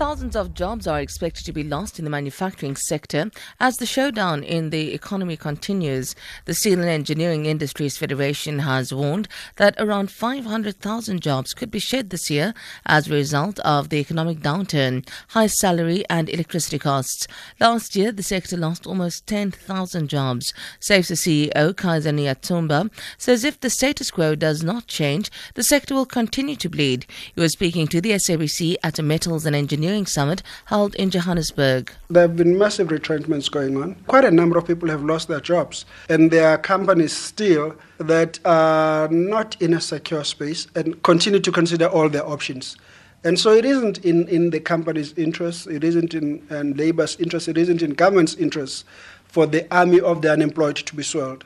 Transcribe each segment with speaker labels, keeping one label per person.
Speaker 1: Thousands of jobs are expected to be lost in the manufacturing sector as the showdown in the economy continues. The Steel and Engineering Industries Federation has warned that around 500,000 jobs could be shed this year as a result of the economic downturn, high salary and electricity costs. Last year, the sector lost almost 10,000 jobs. SEIFSA's the CEO, Kaizer Nyatsumba, says if the status quo does not change, the sector will continue to bleed. He was speaking to the SABC at a metals and engineering Engineering Summit held in Johannesburg.
Speaker 2: There have been massive retrenchments going on. Quite a number of people have lost their jobs, and there are companies still that are not in a secure space and continue to consider all their options. And so it isn't in, in the company's interest, it isn't in, in labor's interest, it isn't in government's interest for the army of the unemployed to be swelled.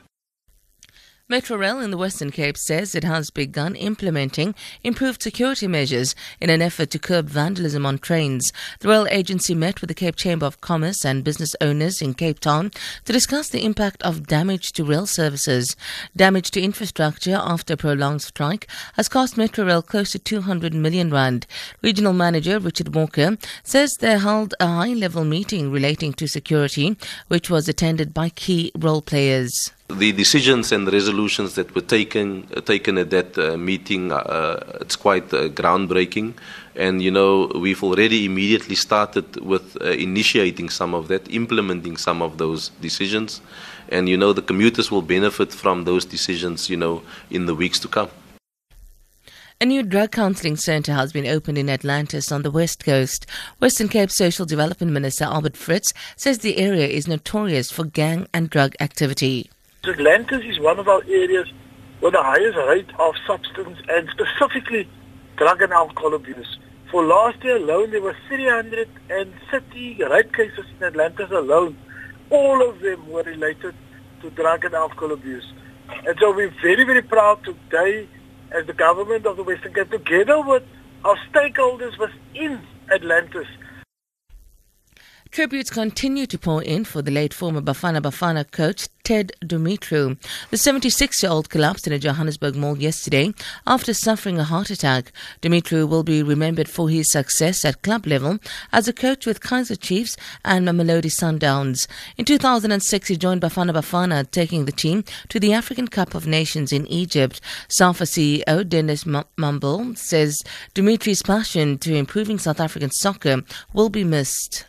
Speaker 1: Metrorail in the Western Cape says it has begun implementing improved security measures in an effort to curb vandalism on trains. The rail agency met with the Cape Chamber of Commerce and business owners in Cape Town to discuss the impact of damage to rail services. Damage to infrastructure after a prolonged strike has cost Metrorail close to 200 million rand. Regional manager Richard Walker says they held a high-level meeting relating to security, which was attended by key role players.
Speaker 3: The decisions and resolutions that were taken uh, taken at that uh, meeting, uh, it's quite uh, groundbreaking. And you know, we've already immediately started with uh, initiating some of that, implementing some of those decisions. And you know, the commuters will benefit from those decisions, you know, in the weeks to come.
Speaker 1: A new drug counselling centre has been opened in Atlantis on the west coast. Western Cape Social Development Minister Albert Fritz says the area is notorious for gang and drug activity.
Speaker 4: Atlantis is one of our areas with the highest rate of substance and specifically drug and alcohol abuse. For last year alone, there were 330 rape cases in Atlantis alone. All of them were related to drug and alcohol abuse. And so we're very, very proud today as the government of the Western Cape, together with our stakeholders within Atlantis,
Speaker 1: Tributes continue to pour in for the late former Bafana Bafana coach Ted Dumitru. The 76 year old collapsed in a Johannesburg mall yesterday after suffering a heart attack. Dumitru will be remembered for his success at club level as a coach with Kaizer Chiefs and Mamelodi Sundowns. In 2006, he joined Bafana Bafana, taking the team to the African Cup of Nations in Egypt. SAFA CEO Dennis Mumble says Dumitru's passion to improving South African soccer will be missed.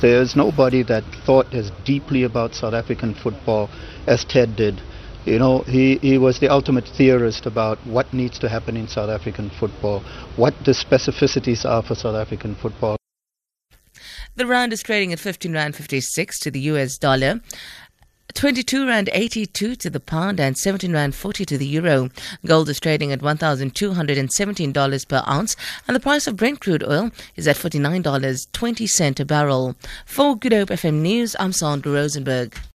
Speaker 5: There's nobody that thought as deeply about South African football as Ted did. You know, he, he was the ultimate theorist about what needs to happen in South African football, what the specificities are for South African football.
Speaker 1: The rand is trading at 15 rand 56 to the US dollar. 22 rand 82 to the pound and 17 rand 40 to the euro. Gold is trading at $1,217 per ounce and the price of Brent crude oil is at $49.20 a barrel. For Good Hope FM News, I'm Sandra Rosenberg.